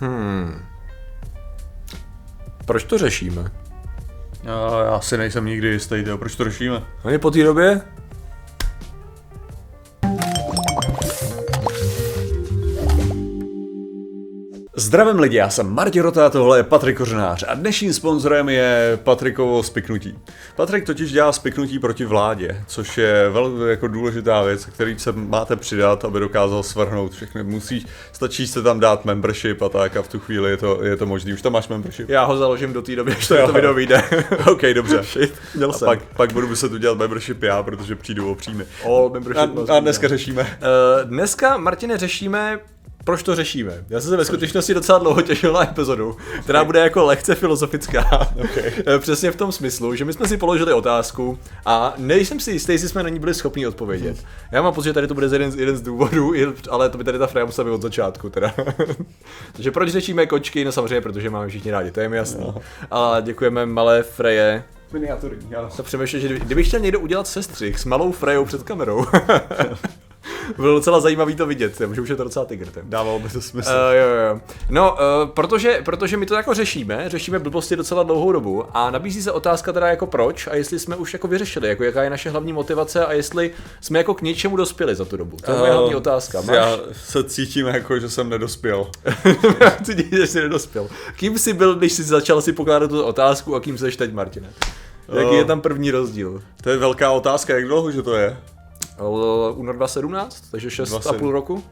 Hmm. Proč to řešíme? Já, já si nejsem nikdy jistý, jo, proč to řešíme? Oni po té době? Zdravím lidi, já jsem Martin Rota a tohle je Patrik Kořenář a dnešním sponzorem je Patrikovo spiknutí. Patrik totiž dělá spiknutí proti vládě, což je velmi jako důležitá věc, který se máte přidat, aby dokázal svrhnout všechny. Musíš, stačí se tam dát membership a tak a v tu chvíli je to, je to možný. Už tam máš membership? Já ho založím do té doby, až to, to video vyjde. OK, dobře. Shit, měl a jsem. pak, pak budu muset udělat membership já, protože přijdu o příjmy. All membership A, a dneska řešíme. Uh, dneska, Martine, řešíme proč to řešíme. Já jsem se ve skutečnosti docela dlouho těšil na epizodu, která bude jako lehce filozofická. Okay. Eh, Přesně v tom smyslu, že my jsme si položili otázku a nejsem si jistý, jestli jsme na ní byli schopni odpovědět. Já mám pocit, že tady to bude jeden, z- jeden z důvodů, ale to by tady ta Freja musela být od začátku teda. Takže proč řešíme kočky? No samozřejmě, protože máme všichni rádi, to je mi jasný. No. Ale děkujeme malé Freje. Miniaturní, ano. To přemýšlím, že kdyby- kdybych chtěl někdo udělat sestřih s malou Frejou před kamerou, bylo docela zajímavý to vidět, že už je to docela tygr. ten. Dávalo by to smysl. Uh, jo, jo. No, uh, protože, protože my to jako řešíme, řešíme blbosti docela dlouhou dobu a nabízí se otázka teda jako proč a jestli jsme už jako vyřešili, jako jaká je naše hlavní motivace a jestli jsme jako k něčemu dospěli za tu dobu. To je moje Eh, hlavní otázka. Máš? Já se cítím jako, že jsem nedospěl. Říct, že jsi nedospěl. Kým jsi byl, když jsi začal si pokládat tu otázku a kým jsi teď, Martine? Jaký je tam první rozdíl? To je velká otázka, jak dlouho, že to je? Uh, únor 2017, takže 6 a 27. půl roku?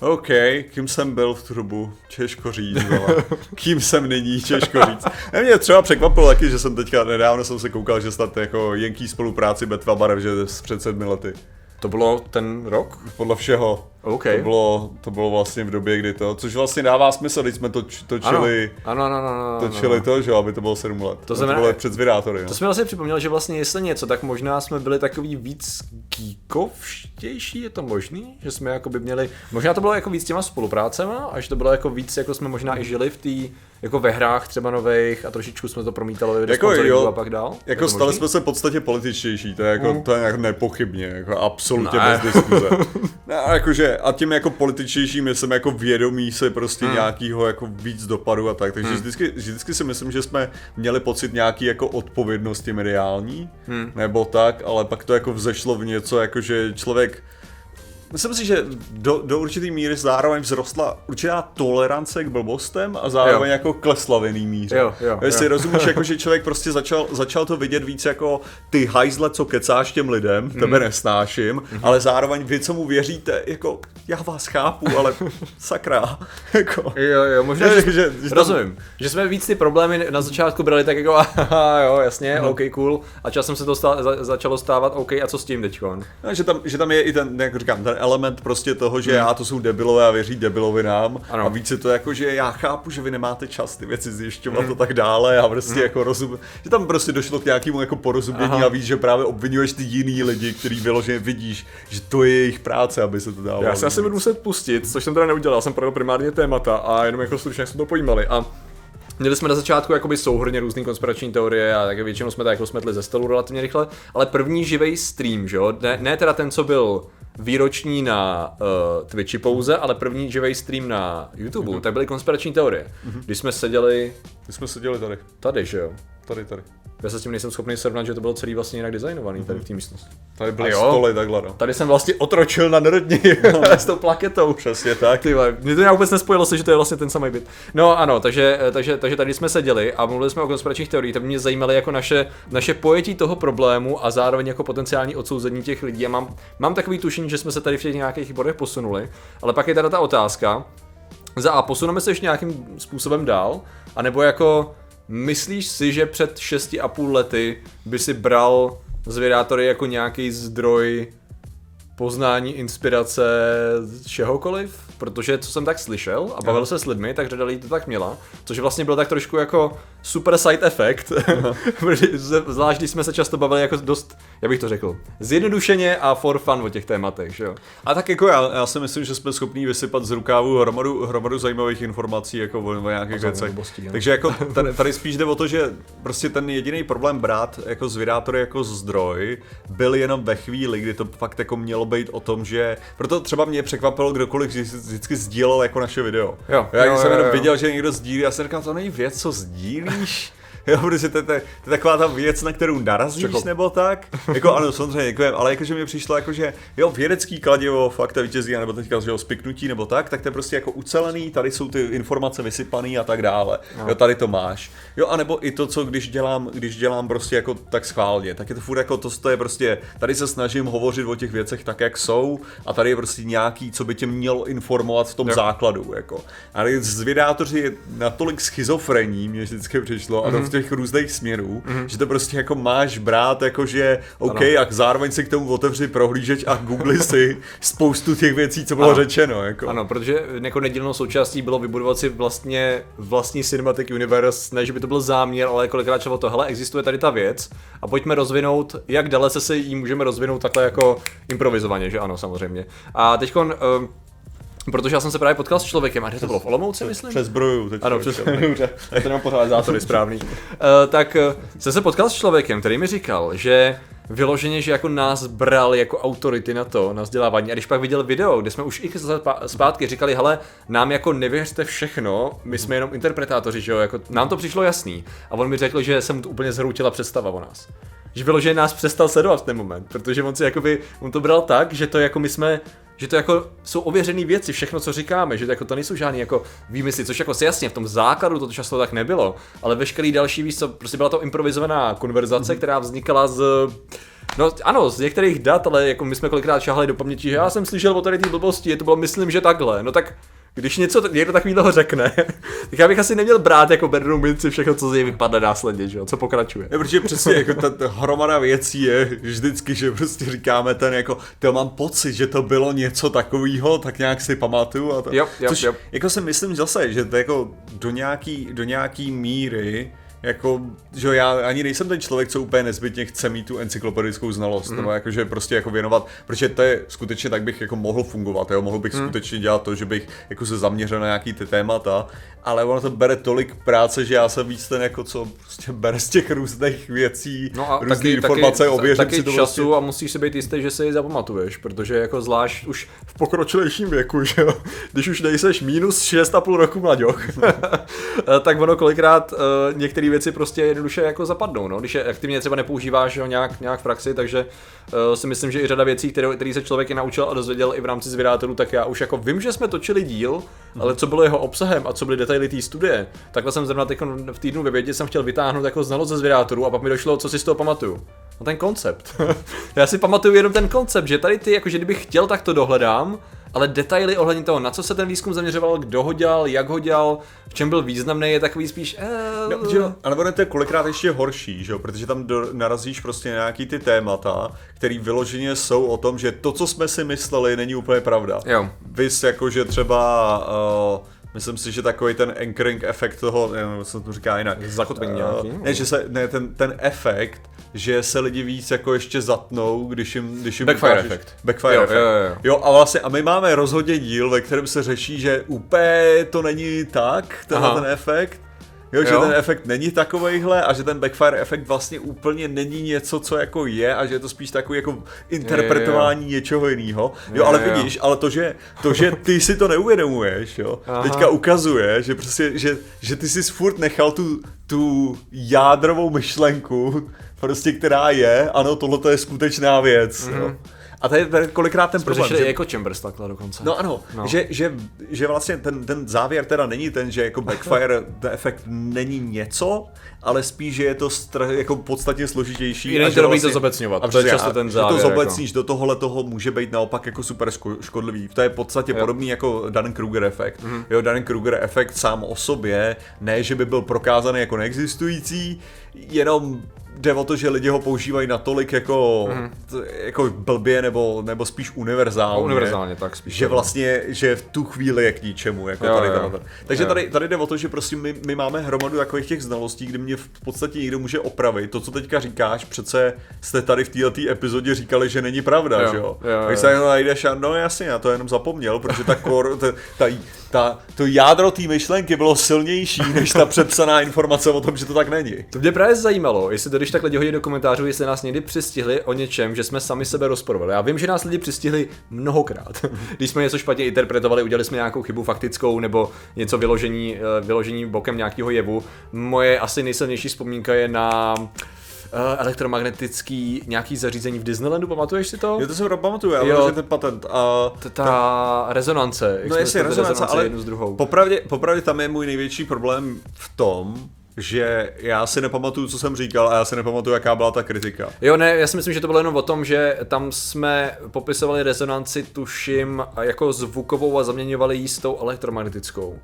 OK, kým jsem byl v tu dobu, těžko říct, vole. Kým jsem nyní, těžko říct. A mě třeba překvapilo taky, že jsem teďka, nedávno jsem se koukal, že snad jako jenký spolupráci Betva Barev, že s před sedmi lety. To bylo ten rok? Podle všeho. OK. To bylo, to bylo vlastně v době, kdy to, což vlastně dává smysl, když jsme toč, točili, Ano, ano, ano, ano, ano. točili to, že aby to bylo sedm let. To znamená- to bylo před zvědátory, no. To jsme vlastně připomněl, že vlastně jestli něco, tak možná jsme byli takový víc geekovštější, je to možný? Že jsme jako by měli, možná to bylo jako víc těma spoluprácema, až to bylo jako víc, jako jsme možná i žili v té, jako ve hrách třeba nových a trošičku jsme to promítali do Jako jo, a pak dál. Jako to stali možný? jsme se v podstatě političtější, to je jako, to je jako nepochybně, jako absolutně Ne. bez diskuze. No, a a tím jako političtějším jsem jako vědomý se prostě hmm. nějakýho jako víc dopadu a tak, takže hmm. vždycky, vždycky si myslím, že jsme měli pocit nějaký jako odpovědnosti mediální, hmm. nebo tak, ale pak to jako vzešlo v něco, jako že člověk Myslím si, že do, do určitý míry zároveň vzrostla určitá tolerance k blbostem a zároveň Jo. jako klesla v jiný míře. Jo, jo, Jestli jo. rozumíš, jako, že člověk prostě začal, začal to vidět víc jako ty hajzle, co kecáš těm lidem, Mhm. tebe nesnáším, ale zároveň vy, co mu věříte, jako já vás chápu, ale sakra, jako. Jo, jo, možná, že, že- že tam- rozumím, že jsme víc ty problémy na začátku brali tak jako, aha, jo, jasně, no. OK, cool, a časem se to stá, za, začalo stávat, OK, a co s tím teďkon? No, že, tam, že tam je i ten, jak říkám, ten element prostě toho, že já to jsou debilové a věří debilovinám Hmm. Ano. a víc je to jako, že já chápu, že vy nemáte čas ty věci zjišťovat a tak dále a prostě jako rozum, že tam prostě došlo k nějakému jako porozumění Hmm. Aha. a víš, že právě obvinuješ ty jiný lidi, který vyloženě vidíš, že to je jejich práce, aby se to dávalo. Já se asi budu muset pustit, což jsem teda neudělal, jsem projel primárně témata a jenom jako stručně jsme to pojímali. A Měli jsme na začátku jakoby souhrně různý konspirační teorie a tak většinou jsme to jako smetli ze stolu relativně rychle, ale první živý stream, že jo, ne, ne teda ten, co byl výroční na uh, Twitchi pouze, ale první živý stream na YouTube, mm-hmm. tak byly konspirační teorie. Mm-hmm. Když jsme seděli My jsme seděli tady, tady, že jo. tady, tady. Já se s tím nejsem schopný srovnat, že to bylo celý vlastně jinak designovaný tady v té místnosti. Tady byly A jo? stoly takhle, no. Tady jsem vlastně otročil na nerdni s tou plaketou. Přesně tak. Ty mě to nějak vůbec nespojilo se, že to je vlastně ten samý byt. No ano, takže, takže, takže tady jsme seděli a mluvili jsme o konspiračních teoriích, tak mě zajímaly jako naše, naše pojetí toho problému a zároveň jako potenciální odsouzení těch lidí. A mám, mám takový tušení, že jsme se tady v těch nějakých bodech posunuli, ale pak je teda ta otázka, za A, posuneme se ještě nějakým způsobem dál, anebo jako myslíš si, že před 6,5 lety by si bral zvědátory jako nějaký zdroj poznání, inspirace, čehokoliv, protože co jsem tak slyšel a bavil se s lidmi, tak řada lidí to tak měla, což vlastně byl tak trošku jako super side effect, zvlášť když jsme se často bavili jako dost já bych to řekl, zjednodušeně a for fun o těch tématech, že jo. A tak jako já, já si myslím, že jsme schopní vysypat z rukávu hromadu, hromadu zajímavých informací jako o, o nějakých věcech. Takže jako tady, tady, spíš jde o to, že prostě ten jediný problém brát jako z jako zdroj byl jenom ve chvíli, kdy to fakt jako mělo být o tom, že proto třeba mě překvapilo, kdokoliv vždycky sdílel jako naše video. Jo, já jo, jsem jo, jenom jo. viděl, že někdo sdílí a jsem říkal, to není věc, co sdílíš. Jo, protože to, to, to, je taková ta věc, na kterou narazíš Čekol. nebo tak. Jako ano, samozřejmě, děkujem, ale jakože mi přišlo jako, že jo, vědecký kladivo, fakt vítězí, nebo teďka, že jo, spiknutí nebo tak, tak to je prostě jako ucelený, tady jsou ty informace vysypaný a tak dále. No. Jo, tady to máš. Jo, anebo i to, co když dělám, když dělám prostě jako tak schválně, tak je to furt jako to, to je prostě, tady se snažím hovořit o těch věcech tak, jak jsou a tady je prostě nějaký, co by tě mělo informovat v tom Jo. základu, jako. A zvědátoři je natolik schizofrení, mě vždycky přišlo, a to v těch různých směrů, že to prostě jako máš brát, jako že OK, Ano. a zároveň si k tomu otevři prohlížeč a googli si spoustu těch věcí, co bylo Ano. řečeno, jako. Ano, protože jako nedílnou součástí bylo vybudovat si vlastně vlastní cinematic universe, ne, že by to byl záměr, ale kolikrát šlo to, hele, existuje tady ta věc a pojďme rozvinout, jak dalece se jí můžeme rozvinout takhle jako improvizovaně, že ano, samozřejmě. A teďkon, um, protože já jsem se právě potkal s člověkem, a kde to bylo v Olomouci, myslím? Přes zbroju. Teď Ano, přesně, dobře, to pořád zátory správný. Uh, tak uh, jsem se potkal s člověkem, který mi říkal, že vyloženě, že jako nás bral jako autority na to, na vzdělávání. A když pak viděl video, kde jsme už i zpátky říkali, hele, nám jako nevěřte všechno, my jsme jenom interpretátoři, že jo, jako nám to přišlo jasný. A on mi řekl, že to úplně zhroutila představa o nás. Že vyloženě nás přestal sledovat v ten moment, protože on si jakoby, on to bral tak, že to jako my jsme že to jako jsou ověřené věci, všechno, co říkáme, že to jako to nejsou žádný jako výmysly, což jako si jasně v tom základu to často tak nebylo, ale veškerý další víc, co prostě byla to improvizovaná konverzace, mm-hmm. která vznikala z No ano, z některých dat, ale jako my jsme kolikrát šahali do paměti, že já jsem slyšel o tady té blbosti, to bylo myslím, že takhle. No tak když něco někdo takového řekne, tak já bych asi neměl brát jako bernou minci všechno, co z něj vypadne následně, že jo, co pokračuje. Ne, protože přesně jako ta, ta hromada věcí je vždycky, že prostě říkáme ten jako, to mám pocit, že to bylo něco takového, tak nějak si pamatuju a to. Jo, jo, Což jo. jako si myslím zase, že to jako do nějaký, do nějaký míry jako, že já ani nejsem ten člověk, co úplně nezbytně chce mít tu encyklopedickou znalost, mm. nebo jakože prostě jako věnovat, protože to je skutečně tak bych jako mohl fungovat, jo, mohl bych mm. skutečně dělat to, že bych jako se zaměřil na nějaký ty témata, ale ono to bere tolik práce, že já jsem víc ten jako co prostě bere z těch různých věcí, No a různé taky, informace, taky, ověřím taky si to času prostě. a musíš si být jistý, že si ji zapamatuješ, protože jako zvlášť už v pokročilejším věku, že jo, když už nejseš minus 6,5 roku mladěch, tak ono kolikrát uh, některé věci prostě jednoduše jako zapadnou, no, když je aktivně třeba nepoužíváš jo, nějak, nějak v praxi, takže uh, si myslím, že i řada věcí, které, které se člověk i naučil a dozvěděl i v rámci zvědátorů, tak já už jako vím, že jsme točili díl, ale co bylo jeho obsahem a co byly detaily té studie, takhle jsem zrovna teď v týdnu ve vědě jsem chtěl vytáhnout jako znalost ze zvědátorů a pak mi došlo, co si z toho pamatuju. No ten koncept. Já si pamatuju jenom ten koncept, že tady ty, jakože kdybych chtěl, tak to dohledám, ale detaily ohledně toho, na co se ten výzkum zaměřoval, kdo ho dělal, jak ho dělal, v čem byl významný, je takový spíš... Eh, No, že jo, ale ono to je kolikrát ještě horší, že jo, protože tam do, narazíš prostě na nějaký ty témata, který vyloženě jsou o tom, že to, co jsme si mysleli, není úplně pravda. Jo. Vys jako, že třeba, uh, myslím si, že takový ten anchoring efekt toho, nevím, co to říká jinak. Zakotvení nějaký? Uh, ne, že se, ne, ten, ten efekt, že se lidi víc jako ještě zatnou, když jim, když jim Backfire ukážeš- efekt. Backfire Jo, efekt. jo, jo, jo. jo, a vlastně, a my máme rozhodně díl, ve kterém se řeší, že úplně to není tak, tenhle ten efekt. Jo, že Jo. ten efekt není takovejhle a že ten backfire efekt vlastně úplně není něco, co jako je a že je to spíš takový jako interpretování něčeho jiného. Jo, ale vidíš, ale to, že, to, že ty si to neuvědomuješ, jo, Aha. teďka ukazuje, že prostě, že, že ty jsi furt nechal tu, tu jádrovou myšlenku, prostě která je, ano, tohle je skutečná věc, jo. A tady, tady kolikrát ten Jsme problém, že- jako Chambers takhle dokonce. No ano, No. Že, že, že vlastně ten, ten závěr teda není ten, že jako backfire ten efekt není něco, ale spíš, že je to str- jako podstatně složitější. Je a to že dobrý to zobecňovat, to je často a ten závěr, to jako. zobecníš do tohohle toho může být naopak jako super ško- škodlivý. To je v podstatě Jo. podobný jako Dunning-Kruger efekt. Mhm. Mm. Jo, Dunning-Kruger efekt sám o sobě, ne, že by byl prokázaný jako neexistující, jenom jde o to, že lidi ho používají natolik jako, Mhm. t- jako blbě nebo, nebo spíš univerzálně. Univerzálně, tak spíš. Že vlastně, že v tu chvíli je k ničemu, jako Jo, tady jo. tohle. Takže Jo. tady, tady jde o to, že prostě my, my máme hromadu takových těch znalostí, kdy mě v podstatě někdo může opravit. To, co teďka říkáš, přece jste tady v této epizodě říkali, že není pravda, Jo, že jo? jo, jo. Tak se najdeš a no jasně, já to jenom zapomněl, protože ta kor, ta, ta, ta, to jádro té myšlenky bylo silnější, než ta přepsaná informace o tom, že to tak není. To mě právě zajímalo, jestli to když tak lidi hodí do komentářů, jestli nás někdy přistihli o něčem, že jsme sami sebe rozporovali. Já vím, že nás lidi přistihli mnohokrát. Když jsme něco špatně interpretovali, udělali jsme nějakou chybu faktickou nebo něco vyložení, eh, vyložení bokem nějakého jevu. Moje asi nejsilnější vzpomínka je na eh, elektromagnetický nějaký zařízení v Disneylandu, pamatuješ si to? Jo, to si pamatuju, já Jo. ten patent. A Ta, ta rezonance, No jestli spojili rezonance, ale jednu s druhou. popravdě, popravdě tam je můj největší problém v tom, že já si nepamatuju, co jsem říkal a já si nepamatuju, jaká byla ta kritika. Jo, ne, já si myslím, že to bylo jenom o tom, že tam jsme popisovali rezonanci, tuším, jako zvukovou a zaměňovali ji s tou elektromagnetickou.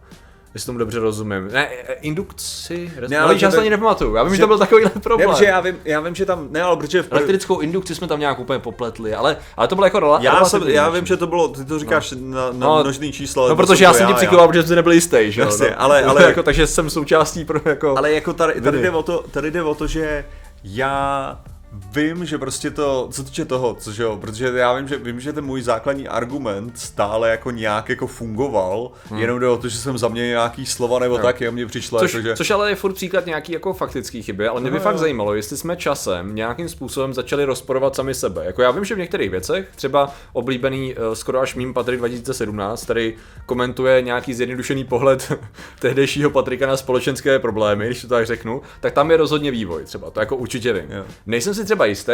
Jestli tomu dobře rozumím. Ne, indukci, Ne, ale já to ani nepamatuju. Já vím, že, že- to byl takovýhle problém. Ne, že já vím, já vím, že tam, ne, ale protože v prv... Elektrickou indukci jsme tam nějak úplně popletli, ale, ale to bylo jako rela- já, jsem, já vím, že to bylo, ty to říkáš no. na, na No, množný číslo. No, to protože já jsem ti přikoval, protože jsi nebyl jistý, že jo? Jasně, no. ale- ale- jako, takže jsem součástí pro jako... Ale jako tady, tady, jde o to, tady jde o to, že já vím, že prostě to, co týče toho, což jo, protože já vím, že vím, že ten můj základní argument stále jako nějak jako fungoval, hmm. jenom jde o to, že jsem zaměnil nějaký slova nebo Jo. tak, jo, mně přišlo Což, jako, že... což ale je furt příklad nějaký jako faktický chyby, ale mě by No, fakt jo. zajímalo, jestli jsme časem nějakým způsobem začali rozporovat sami sebe. Jako já vím, že v některých věcech, třeba oblíbený uh, skoro až mým Patrik 2017, který komentuje nějaký zjednodušený pohled tehdejšího Patrika na společenské problémy, když to tak řeknu, tak tam je rozhodně vývoj třeba, to jako určitě vím. Jo. Nejsem si třeba jistý,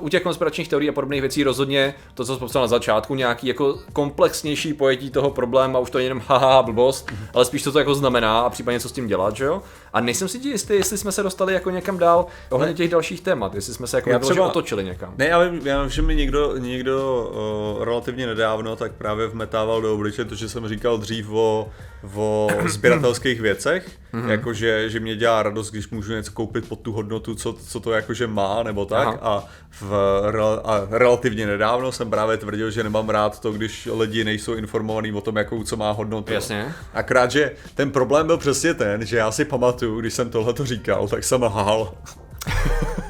u těch konspiračních teorií a podobných věcí rozhodně to, co jsem popsal na začátku, nějaký jako komplexnější pojetí toho problému a už to není jenom haha blbost, ale spíš co to jako znamená a případně co s tím dělat, že jo? A nejsem si jistý, jestli jsme se dostali jako někam dál ohledně těch dalších témat, jestli jsme se jako Já třeba- otočili někam. Ne, já vím, já vím, že mi někdo, někdo uh, relativně nedávno tak právě vmetával do obliče to, že jsem říkal dřív o, o sběratelských věcech, Mhm. jakože, že mě dělá radost, když můžu něco koupit pod tu hodnotu, co, co to jakože má, nebo tak. Aha. A, v, a relativně nedávno jsem právě tvrdil, že nemám rád to, když lidi nejsou informovaní o tom, jakou co má hodnotu. Jasně. Akrát, že ten problém byl přesně ten, že já si pamatuju, když jsem tohle to říkal, tak jsem lhal.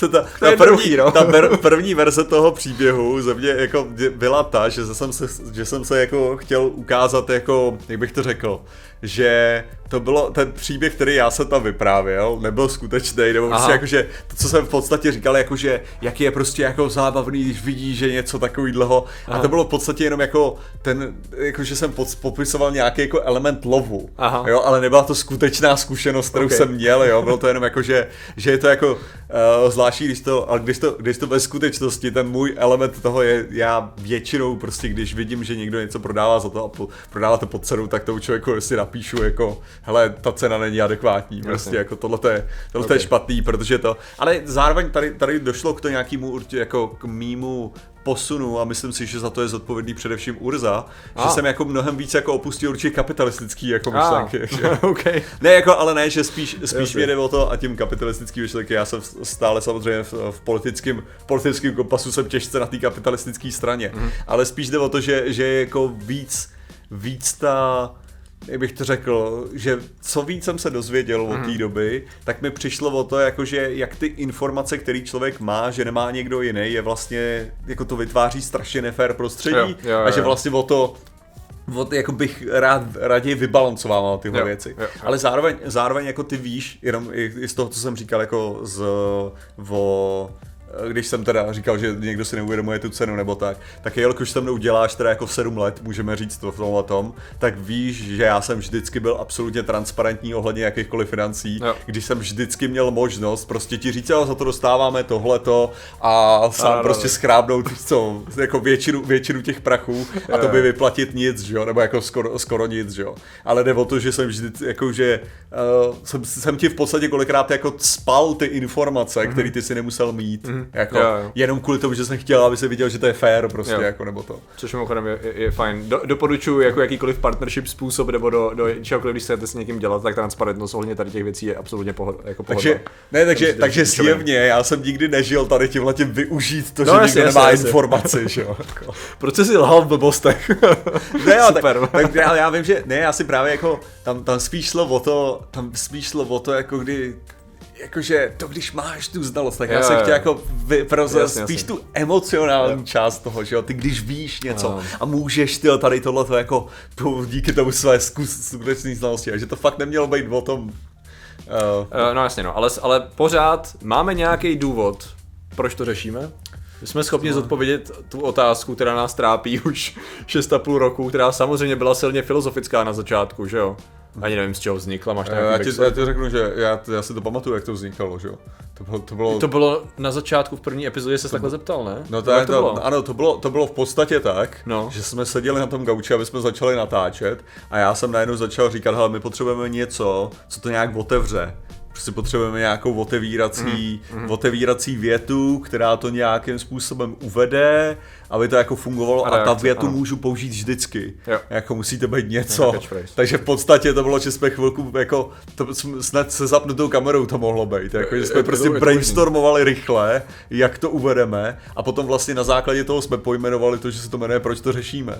To ta, ta, je první, druhý, no. ta per, první verze toho příběhu ze mě jako byla ta, že jsem se, že jsem se jako chtěl ukázat jako, jak bych to řekl, že to bylo ten příběh, který já jsem tam vyprávěl, nebyl skutečný, nebo prostě Aha. jako, že to, co jsem v podstatě říkal, jako, že jak je prostě jako zábavný, když vidí, že něco takového. A to bylo v podstatě jenom jako ten, jako, že jsem pod, popisoval nějaký jako element lovu. Aha. Jo, ale nebyla to skutečná zkušenost, kterou Ok. jsem měl, jo, bylo to jenom jako, že, že je to jako uh, zvláštní, když to, ale když to, když to ve skutečnosti, ten můj element toho je, já většinou prostě, když vidím, že někdo něco prodává za to a po, prodává to pod cenu, tak tomu člověku si napíšu jako, hele, ta cena není adekvátní, prostě Jasně. jako tohle je, tohle je Ok. špatný, protože to, ale zároveň tady, tady došlo k to nějakému určitě jako k mýmu posunu a myslím si, že za to je zodpovědný především Urza, že A. jsem jako mnohem víc jako opustil určitě kapitalistický jako myšlenky. že- OK. ne, jako, ale ne, že spíš, spíš mě jde o to a tím kapitalistický myšlenky, já jsem stále samozřejmě v, v politickém, politickém kompasu jsem těžce na té kapitalistické straně, mm. ale spíš jde o to, že, že je jako víc, víc ta, jak bych to řekl, že co víc jsem se dozvěděl od Mhm. té doby, tak mi přišlo o to, jako že jak ty informace, který člověk má, že nemá někdo jiný, je vlastně, jako to vytváří strašně nefér prostředí Jo, jo, a že jo. vlastně o to od, jako bych rád, raději vybalancoval tyhle Jo, věci. jo, jo. Ale zároveň, zároveň jako ty víš, jenom i, i z toho, co jsem říkal jako z, o, když jsem teda říkal, že někdo si neuvědomuje tu cenu nebo tak, tak jelikož se mnou děláš teda jako 7 let, můžeme říct to v tomhle tom, tak víš, že já jsem vždycky byl absolutně transparentní ohledně jakýchkoliv financí, Jo. když jsem vždycky měl možnost prostě ti říct, jo, za to dostáváme tohleto a sám Ano, prostě ano. schrábnout, co, jako většinu, většinu těch prachů a to by vyplatit nic, že jo, nebo jako skoro, skoro nic, že jo. Ale jde o to, že jsem vždy, jako že uh, jsem, jsem ti v podstatě kolikrát jako spal ty informace, Mhm. které ty si nemusel mít, Mm, jako, jo, jo. jenom kvůli tomu, že jsem chtěl, aby se viděl, že to je fair prostě, Jo. jako, nebo to. Což mimochodem je, je, je fajn. Do, doporučuji jako jakýkoliv partnership způsob nebo do, do čehokoliv, když chcete s někým dělat, tak transparentnost ohledně tady těch věcí je absolutně pohoda. Jako pohoda. Takže, ne, takže, Myslím, takže zjevně, já jsem nikdy nežil tady tímhle tím využít to, No, že jasně, nikdo jasně, nemá jasně. informaci, že jo. Jako. Proč jsi si lhal v blbostech? Ne, jo, Super. tak, tak já, já vím, že ne, já si právě jako, tam, tam spíš šlo o to, tam spíš šlo o to, jako kdy, jakože to, když máš tu znalost, tak já Jo, jsem jo. chtěl jako vyprozat spíš jasně. tu emocionální Jo. část toho, že jo, ty když víš něco Ano. a můžeš ty tady tohleto jako tu, díky tomu své zkus, skutečné znalosti, a že to fakt nemělo být o tom, uh, Uh, no jasně, no, ale, ale pořád máme nějaký důvod, proč to řešíme? Jsme schopni zodpovědět tu otázku, která nás trápí už 6,5 roku, která samozřejmě byla silně filozofická na začátku, že jo? Ani nevím, z čeho vznikla, máš já, ti, já ti řeknu, že já, já si to pamatuju, jak to vznikalo, že jo. To bylo, to bylo, To bylo na začátku v první epizodě se takhle zeptal, ne? No to, Jak je to, bylo? ano, to bylo, to bylo v podstatě tak, No. že jsme seděli na tom gauči, aby jsme začali natáčet a já jsem najednou začal říkat, hele, my potřebujeme něco, co to nějak otevře. Prostě potřebujeme nějakou otevírací, Mhm, otevírací větu, která to nějakým způsobem uvede, aby to jako fungovalo A a, ta větu ano. můžu použít vždycky. Jo. Jako musí to být něco. Nějaká catchphrase. Takže v podstatě to bylo, že jsme chvilku jako, to snad se zapnutou kamerou to mohlo být. Jako, že jsme je prostě brainstormovali rychle, jak to uvedeme a potom vlastně na základě toho jsme pojmenovali to, že se to jmenuje Proč to řešíme.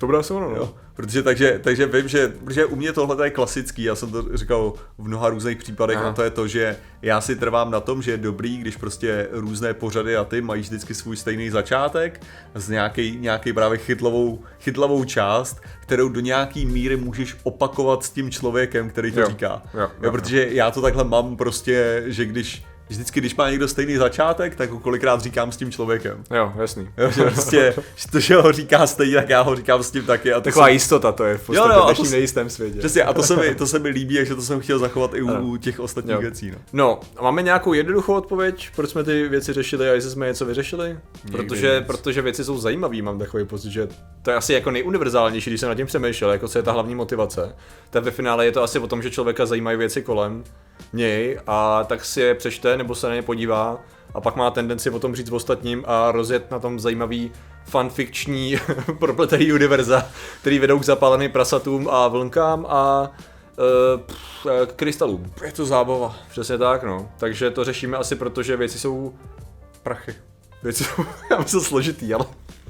To bude asi ono, no. Jo. Protože takže, takže vím, že protože u mě tohle je klasický, já jsem to říkal v mnoha různých případech Aha. a to je to, že já si trvám na tom, že je dobrý, když prostě různé pořady a ty mají vždycky svůj stejný začátek z nějaký, nějaký právě chytlavou, chytlavou část, kterou do nějaký míry můžeš opakovat s tím člověkem, který to Jo. říká. Jo, jo, jo, protože já to takhle mám prostě, že když Vždycky, když má někdo stejný začátek, tak ho kolikrát říkám s tím člověkem. Jo, jasný. Jo, že prostě, že to, že ho říká stejně, tak já ho říkám s tím taky. A to Taková jsem- jistota to je v podstatě Jo, jo, v a to nejistém světě. Přesně, a to se mi, to se mi líbí, takže to jsem chtěl zachovat i u, u těch ostatních Jo. věcí. No. No, a máme nějakou jednoduchou odpověď, proč jsme ty věci řešili a jestli jsme něco vyřešili? Protože, nic. protože věci jsou zajímavé, mám takový pocit, že to je asi jako nejuniverzálnější, když jsem nad tím přemýšlel, jako co je ta hlavní motivace. Tak ve finále je to asi o tom, že člověka zajímají věci kolem něj a tak si je přečte nebo se na ně podívá a pak má tendenci o tom říct ostatním a rozjet na tom zajímavý fanfikční propletený univerza, který vedou k zapáleným prasatům a vlnkám a uh, pff, k krystalům. Je to zábava. Přesně tak, no. Takže to řešíme asi proto, že věci jsou... Prachy. Věci jsou, já myslím, složitý, ale...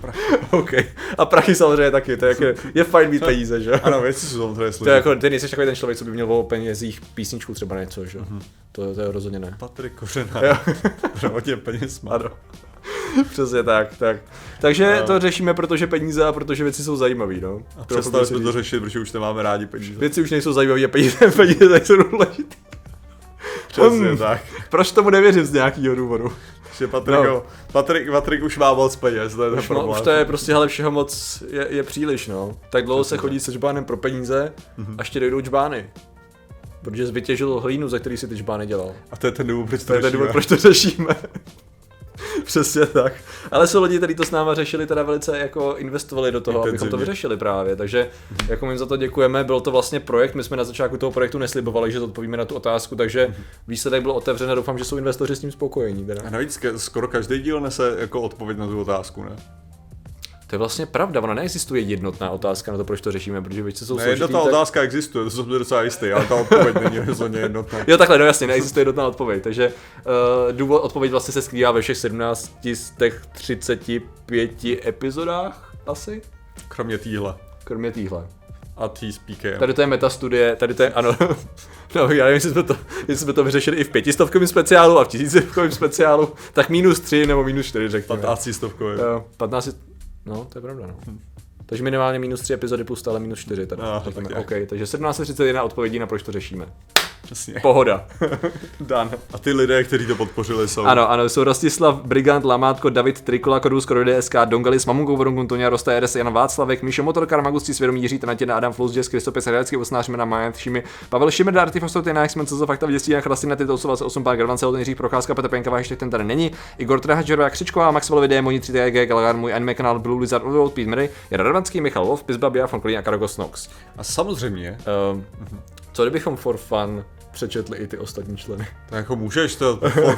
OK. A prachy samozřejmě taky, to je, jak je, fajn mít peníze, že jo? Ano, věci jsou samozřejmě To je složité. jako, ty nejsi takový ten člověk, co by měl o penězích písničku třeba něco, že jo? To, to je rozhodně ne. Patrik Kořena. Jo. Zdravotně peněz má. Ano. Přesně tak, tak. Takže No. to řešíme, protože peníze a protože věci jsou zajímavý, no. A To přestali jsme to řešit, protože už nemáme rádi peníze. Věci už nejsou zajímavé a peníze, peníze nejsou důležitý. Přesně Hmm. tak. Proč tomu nevěřím z nějakého důvodu? Že Patrik, No. Patrik, Patrik už má moc peněz, to je Už, problém. už to je prostě, hele, všeho moc je, je příliš, no. Tak dlouho se chodí se čbánem pro peníze, Mhm. až ti dojdou čbány. Protože jsi vytěžil hlínu, za který si ty čbány dělal. A to je ten důvod, proč To to je ten důvod, proč to řešíme. Přesně tak. Ale jsou lidi, kteří to s náma řešili, teda velice jako investovali do toho, abychom to Intenzivně. vyřešili právě. Takže jako my jim za to děkujeme, byl to vlastně projekt, my jsme na začátku toho projektu neslibovali, že odpovíme na tu otázku, takže výsledek byl otevřen a doufám, že jsou investoři s tím spokojení. Teda. A navíc skoro každý díl nese jako odpověď na tu otázku, ne? To je vlastně pravda, ona neexistuje jednotná otázka na to, proč to řešíme, protože věci jsou Ne, složitý, jednotná tak- otázka existuje, to jsem docela jistý, ale ta odpověď není rozhodně jednotná. Jo, takhle, no jasně, neexistuje jednotná odpověď. Takže uh, důvod odpověď vlastně se skrývá ve všech 17 z těch 35 epizodách asi, Kromě týhle. kromě týhle. A tý speaker. Tady to je metastudie, tady to je, ano, no já nevím, jestli jsme to, jestli jsme to vyřešili i v pětistovkovém speciálu a v tisícovkovém speciálu, tak minus 3 nebo minus 4 řekněme. 15 stovkové. Jo, 15, je- no to je pravda, no. Takže minimálně minus 3 epizody plus stále minus 4 tady. No, tak OK, takže 1731 odpovědí na proč to řešíme. Přesně. Pohoda. Dan. A ty lidé, kteří to podpořili, jsou... Ano, ano, jsou Rostislav, Brigant, Lamátko, David, Trikola, Kodus, Korody, SK, Dongalis, Mamunkou, Vodungun, Tonia, Rosta, RS, Jan Václavek, Míšo Motorkar, Magustí, Svědomí, Jiří, Tanatina, Adam Flus, Jess, Kristopis, Hradecký, Osnář, Mena, Majet, Šimi, Pavel Šimr, Darty, Fostou, Tyna, Xmen, Cezo, Fakta, Věstí, Jan Chrastina, Tyto, 8, Pár, Garvan, Celot, Jiří, Procházka, Petr Penka, ještě ten tady není, Igor Trahačerová, Křičková, Maxwell, Videa, Moni 3 TG, Galagar, můj anime kanál Blue Lizard, Ulrich, Pete Murray, Jara Radvanský, Michal Wolf, Pizbabia, Fonkolín a Karagos Nox. A samozřejmě, Um, co kdybychom for fun přečetli i ty ostatní členy. To jako můžeš to, for,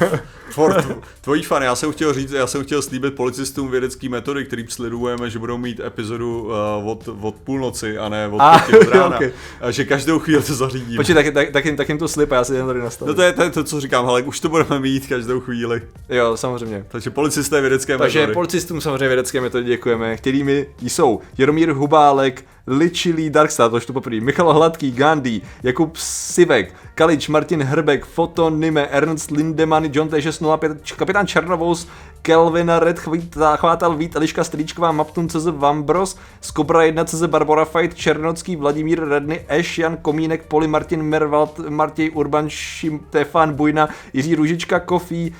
for tvojí fan, já jsem chtěl říct, já jsem chtěl slíbit policistům vědecký metody, kterým sledujeme, že budou mít epizodu uh, od, od půlnoci a ne od A, pěti od rána. okay. A že každou chvíli to zařídíme. Počkej, tak, tak, tak, jim, tak jim to slip a já si jen tady nastavím. No to je, to je to, co říkám, ale už to budeme mít každou chvíli. Jo, samozřejmě. Takže policisté vědecké Takže metody. policistům samozřejmě vědecké metody děkujeme, kterými jsou Jaromír Hubálek, Ličilý Darkstar, to už to poprvé, Michal Hladký, Gandhi, Jakub Sivek, Kalič, Martin Hrbek, Fotonime, Ernst Lindemann, John T605, Kapitán Černovous, Kelvin Red, Chvít- Chvátal Vít, Eliška Strýčková, Maptun CZ Vambros, Skobra 1 CZ Barbara Fight, Černocký, Vladimír Redny, Eš, Jan Komínek, Poli, Martin Mervald, Martěj Urban, Štefan Bujna, Jiří Ružička, Kofí,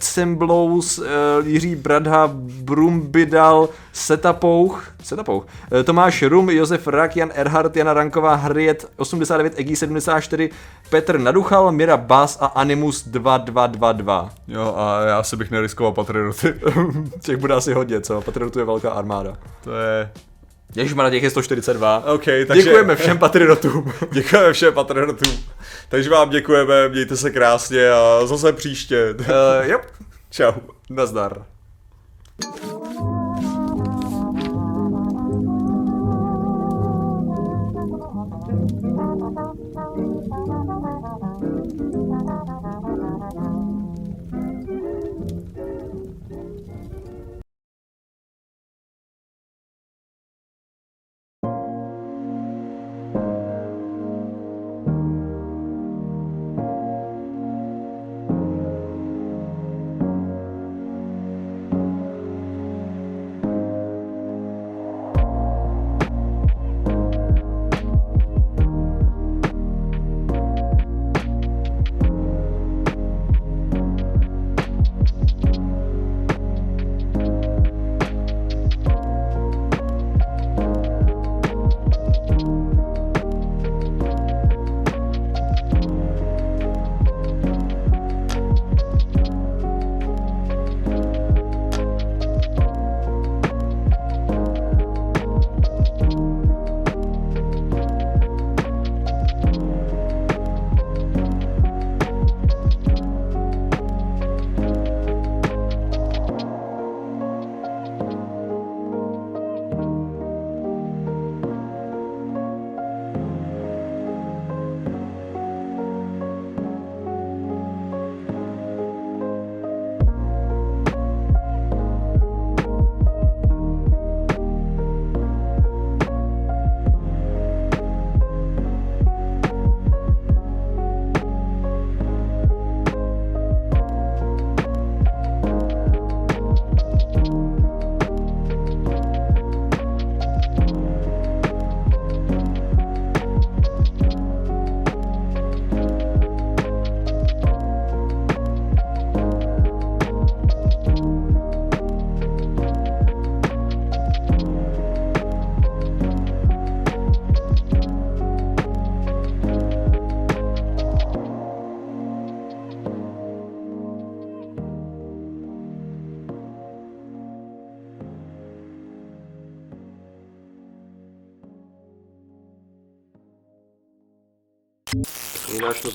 Semblous, Jiří Bradha, Brumbidal, Setapouch, Setapouch, eh, Tomáš Rum, Josef Rak, Jan Erhard, Jana Ranková, Hriet 89, Egi 74, Petr Naduchal, Mira Bas a Animus 2222. Jo, a já se bych neriskoval patrioty. Těch bude asi hodně, co? Patriotů je velká armáda. to je... Ježišmarja, těch je 142. OK, takže... Děkujeme všem patriotům. Děkujeme všem patriotům. Takže vám děkujeme, mějte se krásně a zase příště. uh, jo, Čau. nazdar.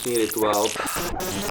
tinha ele, tu.